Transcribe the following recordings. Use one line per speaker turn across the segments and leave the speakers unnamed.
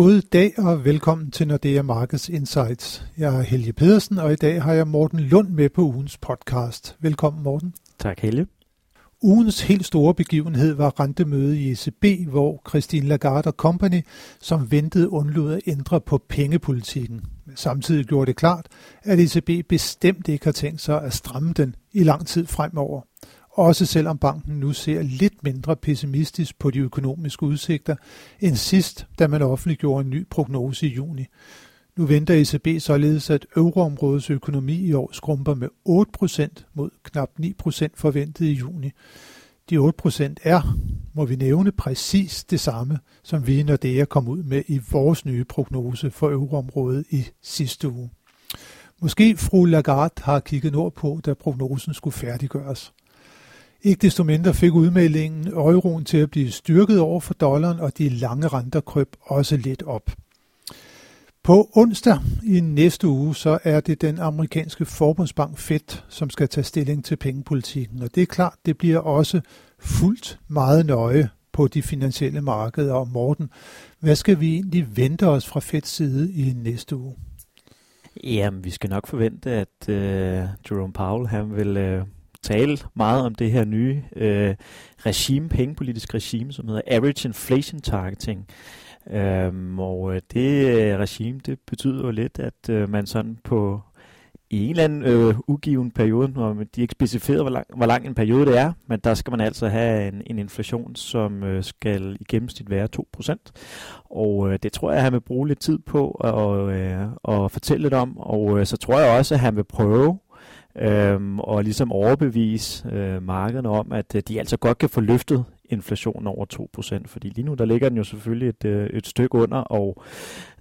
God dag og velkommen til Nordea Markets Insights. Jeg er Helge Pedersen, og i dag har jeg Morten Lund med på ugens podcast. Velkommen Morten.
Tak Helge.
Ugens helt store begivenhed var rentemødet i ECB, hvor Christine Lagarde Company, som ventede, undlod at ændre på pengepolitikken. Men samtidig gjorde det klart, at ECB bestemt ikke har tænkt sig at stramme den i lang tid fremover også selvom banken nu ser lidt mindre pessimistisk på de økonomiske udsigter end sidst, da man offentliggjorde en ny prognose i juni. Nu venter ECB således, at euroområdets økonomi i år skrumper med 8% mod knap 9% forventet i juni. De 8% er, må vi nævne, præcis det samme, som vi når det er kommet ud med i vores nye prognose for euroområdet i sidste uge. Måske fru Lagarde har kigget nordpå, da prognosen skulle færdiggøres. Ikke desto mindre fik udmeldingen euroen til at blive styrket over for dollaren, og de lange renter krøb også lidt op. På onsdag i næste uge, så er det den amerikanske forbundsbank Fed, som skal tage stilling til pengepolitikken. Og det er klart, det bliver også fuldt meget nøje på de finansielle markeder. Og Morten, hvad skal vi egentlig vente os fra Feds side i næste uge?
Jamen, vi skal nok forvente, at øh, Jerome Powell han vil øh, tale meget om det her nye øh, regime, pengepolitisk regime, som hedder Average Inflation Targeting. Øhm, og øh, det øh, regime, det betyder jo lidt, at øh, man sådan på i en eller anden øh, ugiven periode, når de ikke specificerer, hvor lang, hvor lang en periode det er, men der skal man altså have en, en inflation, som øh, skal i gennemsnit være 2%. Og øh, det tror jeg, at han vil bruge lidt tid på at, øh, at fortælle lidt om, og øh, så tror jeg også, at han vil prøve øhm, og ligesom overbevise øh, markederne om, at øh, de altså godt kan få løftet inflationen over 2%, fordi lige nu der ligger den jo selvfølgelig et, øh, et stykke under, og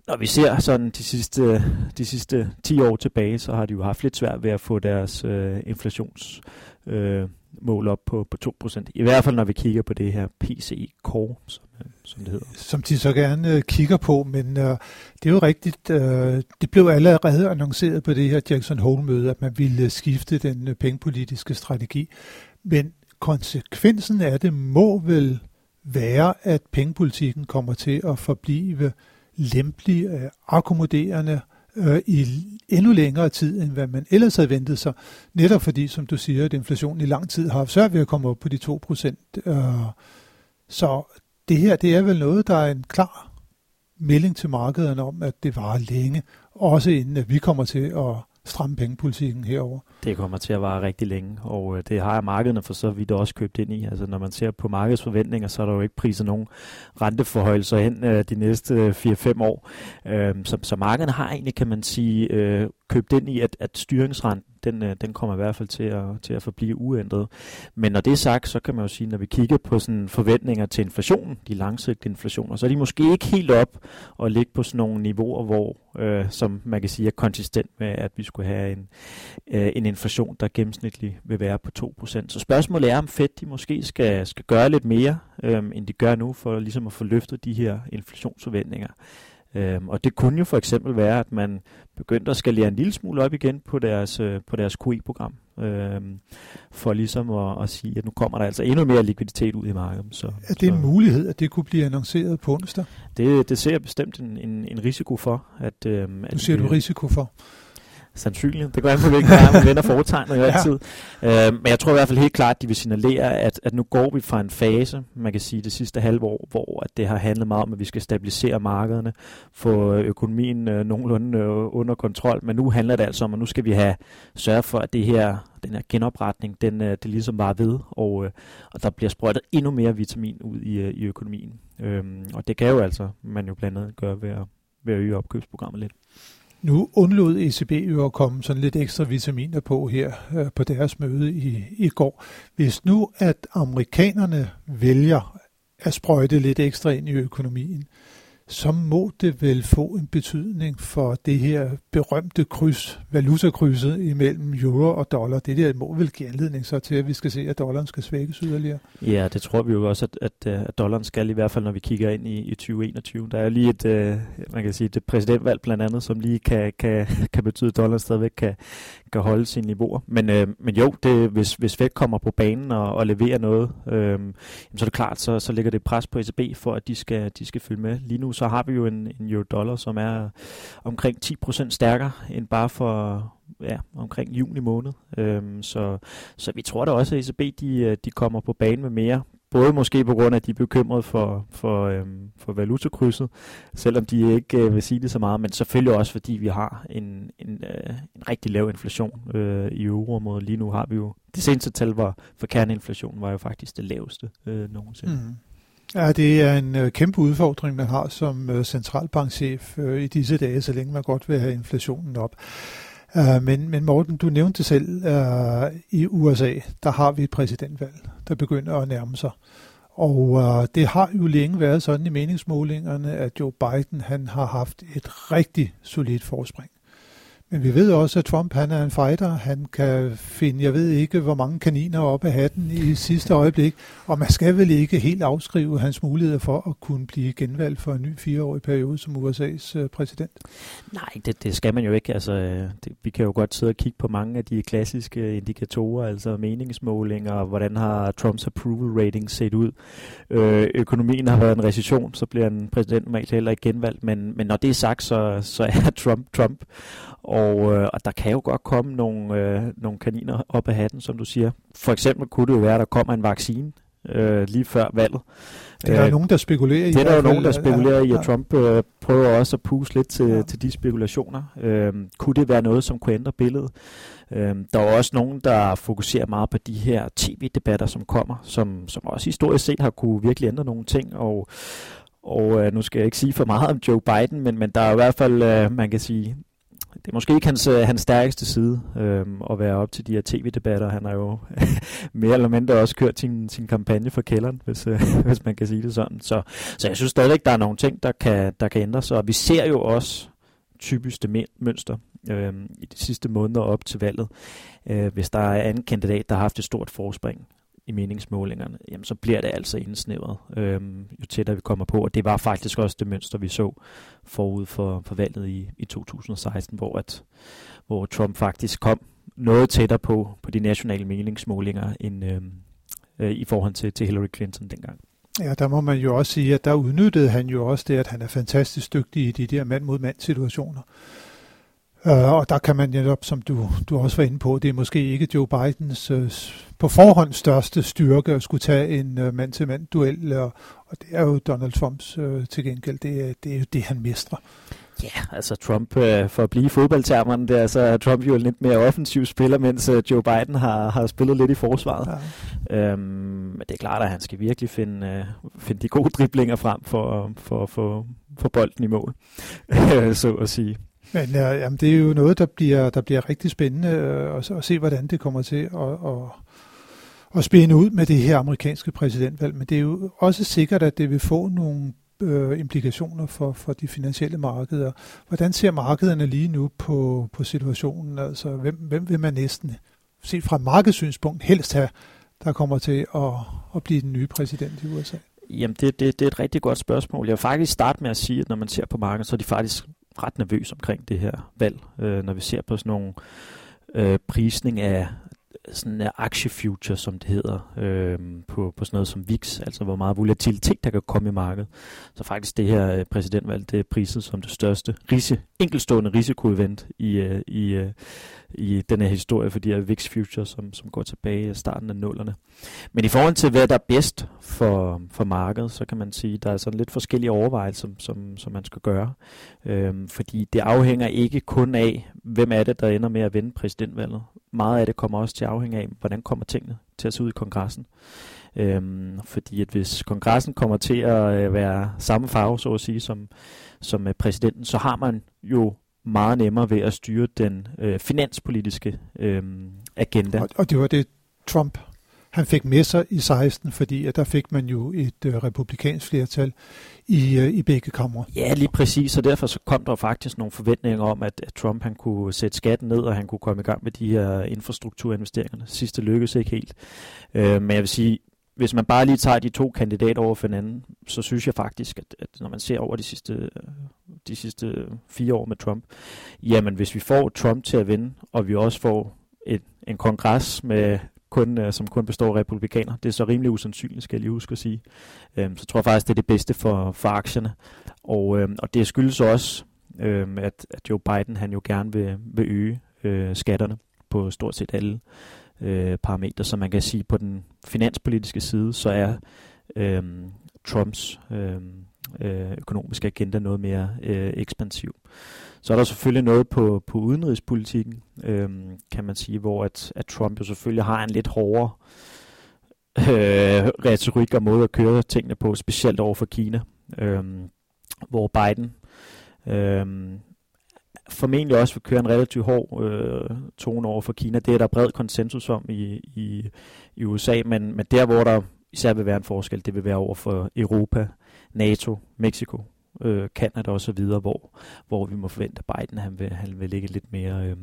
når vi ser sådan de sidste, de sidste 10 år tilbage, så har de jo haft lidt svært ved at få deres øh, inflations øh, mål op på, på 2%. I hvert fald når vi kigger på det her PCE Core, som, øh, som det hedder.
Som de så gerne øh, kigger på, men øh, det er jo rigtigt, øh, det blev allerede annonceret på det her Jackson Hole-møde, at man ville øh, skifte den øh, pengepolitiske strategi. Men konsekvensen af det må vel være, at pengepolitikken kommer til at forblive lempelig, øh, akkommoderende, øh, øh, i endnu længere tid, end hvad man ellers havde ventet sig. Netop fordi, som du siger, at inflationen i lang tid har haft svært ved at komme op på de 2 procent. Øh, så det her, det er vel noget, der er en klar melding til markederne om, at det varer længe, også inden at vi kommer til at stramme pengepolitikken herover.
Det kommer til at vare rigtig længe, og øh, det har markederne for så vidt også købt ind i. Altså når man ser på markedsforventninger, så er der jo ikke priser nogen renteforhøjelser hen øh, de næste øh, 4-5 år. Øhm, så, så markederne har egentlig, kan man sige, købt ind i, at, at styringsrenten den, øh, den kommer i hvert fald til at, til at forblive uændret. Men når det er sagt, så kan man jo sige, når vi kigger på sådan forventninger til inflationen, de langsigtede inflationer, så er de måske ikke helt op og ligge på sådan nogle niveauer, hvor, øh, som man kan sige er konsistent med, at vi skulle have en, øh, en inflation, der gennemsnitligt vil være på 2%. Så spørgsmålet er, om Fed de måske skal, skal gøre lidt mere, øh, end de gør nu, for ligesom at få løftet de her inflationsforventninger. Øhm, og det kunne jo for eksempel være, at man begyndte at skalere en lille smule op igen på deres, øh, på deres QE-program, øhm, for ligesom at, at sige, at nu kommer der altså endnu mere likviditet ud i markedet. Så,
er det så, en mulighed, at det kunne blive annonceret på onsdag?
Det, det ser jeg bestemt en, en, en risiko for. At, øhm,
du ser du risiko for?
Sandsynligt. Det går an på, hvilken vej man vender foretegnet jo altid. Ja. Øh, men jeg tror i hvert fald helt klart, at de vil signalere, at, at nu går vi fra en fase, man kan sige det sidste halve år, hvor at det har handlet meget om, at vi skal stabilisere markederne, få økonomien øh, nogenlunde øh, under kontrol, men nu handler det altså om, at nu skal vi have sørge for, at det her, den her genopretning, den, øh, det ligesom bare ved, og, øh, og der bliver sprøjtet endnu mere vitamin ud i, øh, i økonomien. Øh, og det kan jo altså, man jo blandt andet gøre ved at, ved at øge opkøbsprogrammet lidt.
Nu undlod ECB jo at komme sådan lidt ekstra vitaminer på her øh, på deres møde i, i går. Hvis nu, at amerikanerne vælger at sprøjte lidt ekstra ind i økonomien, så må det vel få en betydning for det her berømte kryds, valutakrydset imellem euro og dollar. Det der må vel give anledning så til, at vi skal se, at dollaren skal svækkes yderligere.
Ja, det tror vi jo også, at, at, øh, at dollaren skal i hvert fald, når vi kigger ind i, i 2021. Der er jo lige et, øh, man kan sige, et præsidentvalg blandt andet, som lige kan, kan, kan betyde, at dollaren stadigvæk kan, kan holde sine niveauer. Men, øh, men jo, det, hvis, hvis Fed kommer på banen og, og leverer noget, øh, så er det klart, så, så ligger det pres på ECB for, at de skal, de skal følge med. Lige nu så har vi jo en, en euro-dollar, som er omkring 10% stærkere end bare for ja, omkring juni måned. Øhm, så, så vi tror da også, at ECB de, øh, de kommer på banen med mere Både måske på grund af, at de er bekymrede for, for, øhm, for valutakrydset, selvom de ikke øh, vil sige det så meget, men selvfølgelig også fordi vi har en, en, øh, en rigtig lav inflation øh, i euroområdet. Lige nu har vi jo, det seneste tal var, for kerneinflationen var jo faktisk det laveste øh, nogensinde. Mm.
Ja, det er en øh, kæmpe udfordring, man har som øh, centralbankchef øh, i disse dage, så længe man godt vil have inflationen op. Uh, men, men Morten, du nævnte selv, uh, i USA, der har vi et præsidentvalg, der begynder at nærme sig. Og uh, det har jo længe været sådan i meningsmålingerne, at Joe Biden han har haft et rigtig solidt forspring. Men vi ved også, at Trump han er en fighter. Han kan finde, jeg ved ikke, hvor mange kaniner op af hatten i sidste øjeblik. Og man skal vel ikke helt afskrive hans muligheder for at kunne blive genvalgt for en ny fireårig periode som USA's øh, præsident.
Nej, det, det skal man jo ikke. Altså, øh, det, vi kan jo godt sidde og kigge på mange af de klassiske indikatorer, altså meningsmålinger, og hvordan har Trumps approval rating set ud. Øh, økonomien har været en recession, så bliver en præsident normalt heller ikke genvalgt. Men, men når det er sagt, så, så er Trump Trump. Og, øh, og der kan jo godt komme nogle, øh, nogle kaniner op af hatten, som du siger. For eksempel kunne det jo være, at der kommer en vaccine øh, lige før valget.
Det er der øh, nogen, der spekulerer i.
Det er der jo nogen, der spekulerer ja, i, at Trump øh, prøver også at puste lidt til, ja. til de spekulationer. Øh, kunne det være noget, som kunne ændre billedet? Øh, der er også nogen, der fokuserer meget på de her tv-debatter, som kommer, som, som også historisk set har kunne virkelig ændre nogle ting, og og øh, nu skal jeg ikke sige for meget om Joe Biden, men, men der er i hvert fald, øh, man kan sige, det er måske ikke hans, øh, hans stærkeste side øh, at være op til de her tv-debatter. Han har jo mere eller mindre også kørt sin, sin kampagne for kælderen, hvis, øh, hvis man kan sige det sådan. Så, så jeg synes stadigvæk, der er nogle ting, der kan, der kan ændre sig. Og vi ser jo også typiske mønster øh, i de sidste måneder op til valget. Øh, hvis der er en kandidat, der har haft et stort forspring, i meningsmålingerne, jamen så bliver det altså indsnævret, øhm, jo tættere vi kommer på. Og det var faktisk også det mønster, vi så forud for, for valget i, i 2016, hvor, at, hvor Trump faktisk kom noget tættere på, på de nationale meningsmålinger end øhm, øh, i forhold til, til Hillary Clinton dengang.
Ja, der må man jo også sige, at der udnyttede han jo også det, at han er fantastisk dygtig i de der mand-mod-mand situationer. Uh, og der kan man netop, som du, du også var inde på, det er måske ikke Joe Bidens uh, på forhånd største styrke at skulle tage en uh, mand-til-mand duel, og, og det er jo Donald Trumps uh, til gengæld, det er, det er jo det, han mestrer.
Ja, yeah, altså Trump, uh, for at blive fodboldtermerne der, så er Trump jo en lidt mere offensiv spiller, mens uh, Joe Biden har, har spillet lidt i forsvaret. Ja. Um, men det er klart, at han skal virkelig finde, uh, finde de gode driblinger frem for, for, for, for bolden i mål, så at sige.
Men ja, jamen, det er jo noget, der bliver, der bliver rigtig spændende øh, at, at se, hvordan det kommer til at, at, at spænde ud med det her amerikanske præsidentvalg. Men det er jo også sikkert, at det vil få nogle øh, implikationer for, for de finansielle markeder. Hvordan ser markederne lige nu på, på situationen? Altså, hvem, hvem vil man næsten, set fra et markedssynspunkt, helst have, der kommer til at, at blive den nye præsident i USA?
Jamen, det, det, det er et rigtig godt spørgsmål. Jeg vil faktisk starte med at sige, at når man ser på markedet, så er de faktisk ret nervøs omkring det her valg, øh, når vi ser på sådan nogle øh, prisning af sådan en aktiefuture, som det hedder, øh, på, på sådan noget som VIX, altså hvor meget volatilitet der kan komme i markedet. Så faktisk det her øh, præsidentvalg, det er priset som det største risi, enkelstående risikoevent i, øh, i, øh, i den her historie for de her VIX Future, som, som går tilbage i starten af nullerne. Men i forhold til, hvad der er bedst for, for markedet, så kan man sige, at der er sådan lidt forskellige overvejelser, som, som, som man skal gøre. Øh, fordi det afhænger ikke kun af, hvem er det, der ender med at vinde præsidentvalget. Meget af det kommer også til at afhænge af, hvordan kommer tingene til at se ud i kongressen. Øhm, fordi at hvis kongressen kommer til at øh, være samme farve, så at sige, som, som øh, præsidenten, så har man jo meget nemmere ved at styre den øh, finanspolitiske øh, agenda.
Og, og det var det, Trump han fik med sig i 16, fordi at der fik man jo et øh, republikansk flertal i, øh, i begge kamre.
Ja, lige præcis, og derfor så kom der faktisk nogle forventninger om, at, at Trump han kunne sætte skatten ned, og han kunne komme i gang med de her infrastrukturinvesteringer. Sidste lykkedes ikke helt. Øh, men jeg vil sige, hvis man bare lige tager de to kandidater over for hinanden, så synes jeg faktisk, at, at når man ser over de sidste, øh, de sidste fire år med Trump, jamen hvis vi får Trump til at vinde, og vi også får et, en kongres med kun, øh, som kun består af republikaner. Det er så rimelig usandsynligt, skal jeg lige huske at sige. Øh, så tror jeg faktisk, det er det bedste for, for aktierne. Og, øh, og det skyldes også, øh, at, at Joe Biden han jo gerne vil, vil øge øh, skatterne på stort set alle øh, parametre. Så man kan sige, på den finanspolitiske side, så er øh, Trumps øh, øh, økonomiske agenda noget mere øh, ekspansiv. Så er der selvfølgelig noget på, på udenrigspolitikken, øh, kan man sige, hvor at, at Trump jo selvfølgelig har en lidt hårdere øh, retorik og måde at køre tingene på, specielt over for Kina, øh, hvor Biden øh, formentlig også vil køre en relativt hård øh, tone over for Kina. Det er der bred konsensus om i, i, i USA, men, men der hvor der især vil være en forskel, det vil være over for Europa, NATO, Mexico, øh, Canada og så videre, hvor, hvor vi må forvente, at Biden han vil, han vil ligge lidt mere øh,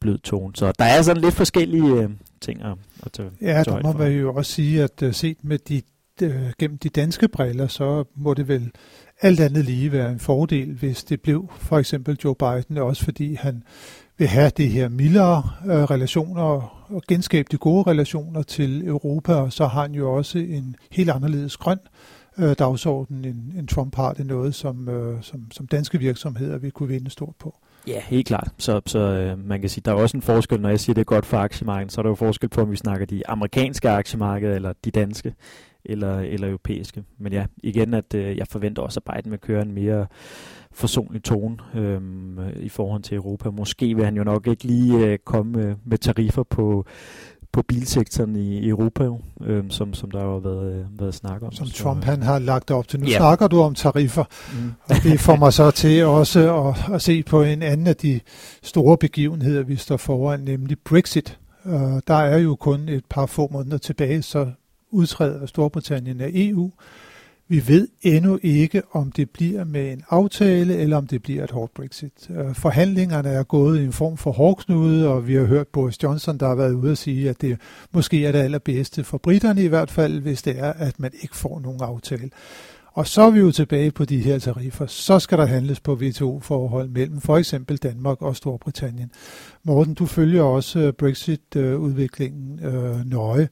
blød tone. Så der er sådan lidt forskellige øh, ting at, at tage
Ja, der må man jo også sige, at uh, set med de, uh, gennem de danske briller, så må det vel alt andet lige være en fordel, hvis det blev for eksempel Joe Biden, også fordi han vil have det her mildere uh, relationer og genskabe de gode relationer til Europa, og så har han jo også en helt anderledes grøn øh, dagsorden, end, end Trump har. Det noget, som, øh, som, som danske virksomheder vil kunne vinde stort på.
Ja, helt klart. Så, så øh, man kan sige, der er også en forskel, når jeg siger, det er godt for aktiemarkedet, så er der jo forskel på, om vi snakker de amerikanske aktiemarkeder, eller de danske, eller, eller europæiske. Men ja, igen, at øh, jeg forventer også, at Biden vil køre en mere forsonlig tone øh, i forhold til Europa. Måske vil han jo nok ikke lige øh, komme med tariffer på på bilsektoren i Europa, øh, som, som der har været, øh, været snak om.
Som Trump han har lagt op til. Nu yeah. snakker du om tariffer, mm. og det får mig så til også at, at se på en anden af de store begivenheder, vi står foran, nemlig Brexit. Uh, der er jo kun et par få måneder tilbage, så udtræder Storbritannien af EU. Vi ved endnu ikke, om det bliver med en aftale, eller om det bliver et hårdt Brexit. Øh, forhandlingerne er gået i en form for hårdknude, og vi har hørt Boris Johnson, der har været ude at sige, at det måske er det allerbedste for britterne i hvert fald, hvis det er, at man ikke får nogen aftale. Og så er vi jo tilbage på de her tariffer. Så skal der handles på WTO-forhold mellem for eksempel Danmark og Storbritannien. Morten, du følger også øh, Brexit-udviklingen øh, nøje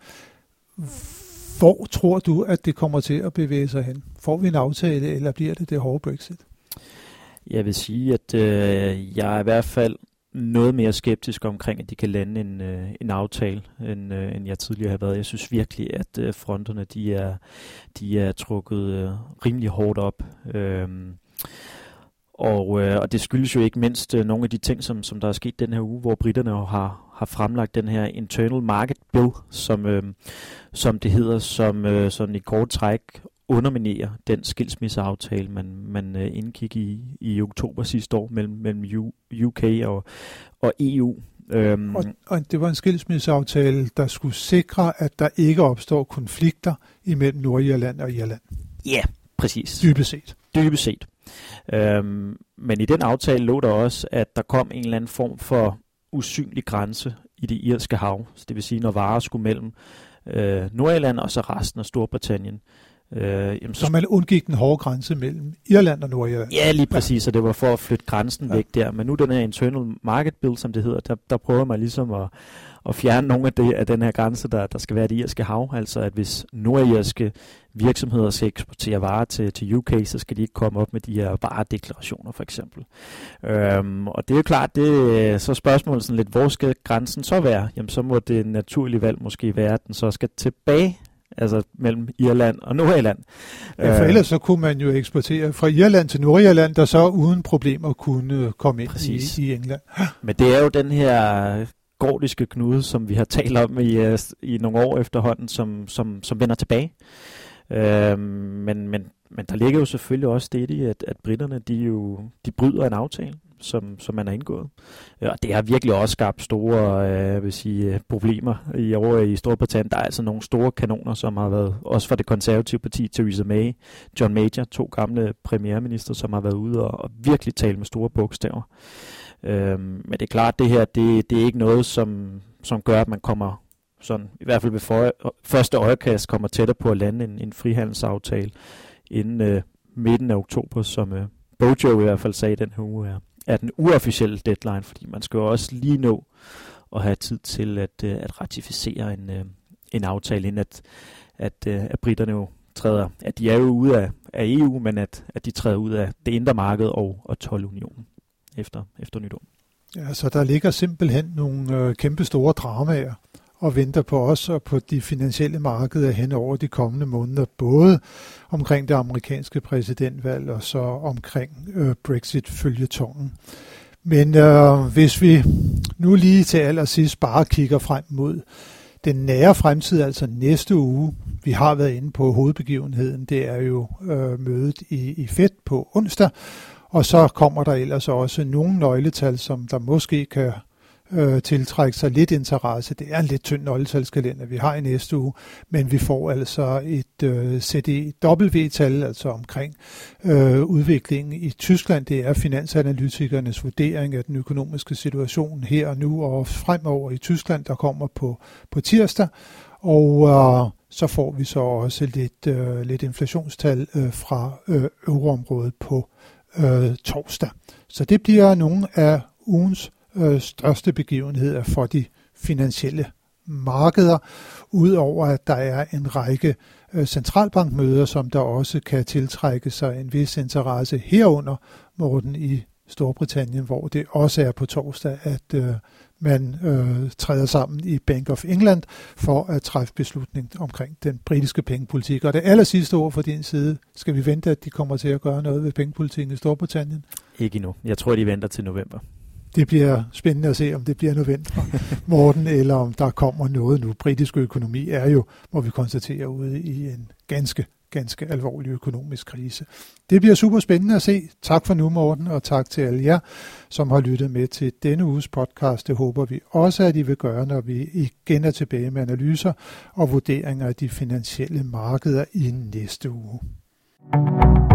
hvor tror du, at det kommer til at bevæge sig hen? Får vi en aftale, eller bliver det det hårde Brexit?
Jeg vil sige, at øh, jeg er i hvert fald noget mere skeptisk omkring, at de kan lande en, øh, en aftale, end, øh, end jeg tidligere har været. Jeg synes virkelig, at øh, fronterne de er, de er trukket øh, rimelig hårdt op. Øh, og, øh, og det skyldes jo ikke mindst øh, nogle af de ting, som, som der er sket den her uge, hvor britterne har, har fremlagt den her Internal Market Bill, som, øh, som det hedder, som øh, sådan i kort træk underminerer den skilsmisseaftale, man, man øh, indgik i, i oktober sidste år mellem, mellem UK og, og EU.
Øhm, og, og det var en skilsmisseaftale, der skulle sikre, at der ikke opstår konflikter imellem Nordirland og Irland.
Ja, præcis.
Dybest set.
Dybest set. Øhm, men i den aftale lå der også, at der kom en eller anden form for usynlig grænse i det irske hav. Så det vil sige, når varer skulle mellem øh, Nordirland og så resten af Storbritannien.
Øh, jamen, så, så man undgik den hårde grænse mellem Irland og Nordirland?
Ja, lige præcis, ja. og det var for at flytte grænsen ja. væk der. Men nu den her Internal Market Bill, som det hedder, der, der prøver man ligesom at, at fjerne nogle af, det, af den her grænse, der, der skal være det irske hav. Altså at hvis nordirske virksomheder skal eksportere varer til, til UK, så skal de ikke komme op med de her varedeklarationer for eksempel. Øhm, og det er jo klart, det så spørgsmålet sådan lidt, hvor skal grænsen så være? Jamen så må det naturlige valg måske være, at den så skal tilbage altså mellem Irland og Nordirland.
Ja, for øh, ellers så kunne man jo eksportere fra Irland til Nordirland, der så uden problemer kunne komme ind Præcis. i, i England.
Men det er jo den her gordiske knude, som vi har talt om i, øh, i nogle år efterhånden, som, som, som vender tilbage. Øh, men, men, men der ligger jo selvfølgelig også det i, at, at britterne de jo de bryder en aftale, som, som man har indgået. Og det har virkelig også skabt store øh, vil sige, øh, problemer i over i Storbritannien. Der er altså nogle store kanoner, som har været, også for det konservative parti, Theresa May, John Major, to gamle premierminister, som har været ude og, og virkelig tale med store bogstaver. Øh, men det er klart, det her, det, det er ikke noget, som, som gør, at man kommer sådan, i hvert fald ved for, første øjekast, kommer tættere på at lande en, en frihandelsaftale inden øh, midten af oktober, som øh, Bojo i hvert fald sagde den her uge er, er den uofficielle deadline, fordi man skal jo også lige nå at have tid til at, øh, at ratificere en, øh, en aftale, inden at, at, øh, at britterne jo træder, at de er jo ude af, af EU, men at, at de træder ud af det indre marked og, og 12-unionen efter, efter nytår.
Ja, så der ligger simpelthen nogle øh, kæmpe store dramaer og venter på os og på de finansielle markeder hen over de kommende måneder, både omkring det amerikanske præsidentvalg og så omkring øh, Brexit-følgetongen. Men øh, hvis vi nu lige til allersidst bare kigger frem mod den nære fremtid, altså næste uge, vi har været inde på hovedbegivenheden, det er jo øh, mødet i, i Fed på onsdag, og så kommer der ellers også nogle nøgletal, som der måske kan øh, tiltrække sig lidt interesse. Det er en lidt tynd nøgletalskalender, vi har i næste uge, men vi får altså et øh, CDW-tal, altså omkring øh, udviklingen i Tyskland. Det er finansanalytikernes vurdering af den økonomiske situation her og nu og fremover i Tyskland, der kommer på, på tirsdag. Og øh, så får vi så også lidt, øh, lidt inflationstal øh, fra øh, euroområdet på øh, torsdag. Så det bliver nogle af ugens øh, største begivenheder for de finansielle markeder, udover at der er en række øh, centralbankmøder, som der også kan tiltrække sig en vis interesse herunder, Morten, i Storbritannien, hvor det også er på torsdag, at øh, man øh, træder sammen i Bank of England for at træffe beslutning omkring den britiske pengepolitik. Og det aller sidste ord fra din side, skal vi vente, at de kommer til at gøre noget ved pengepolitikken i Storbritannien?
Ikke endnu. Jeg tror, de venter til november.
Det bliver spændende at se, om det bliver november, Morten, eller om der kommer noget nu. Britisk økonomi er jo, må vi konstatere, ude i en ganske ganske alvorlig økonomisk krise. Det bliver super spændende at se. Tak for nu, Morten, og tak til alle jer, som har lyttet med til denne uges podcast. Det håber vi også, at I vil gøre, når vi igen er tilbage med analyser og vurderinger af de finansielle markeder i næste uge. thank you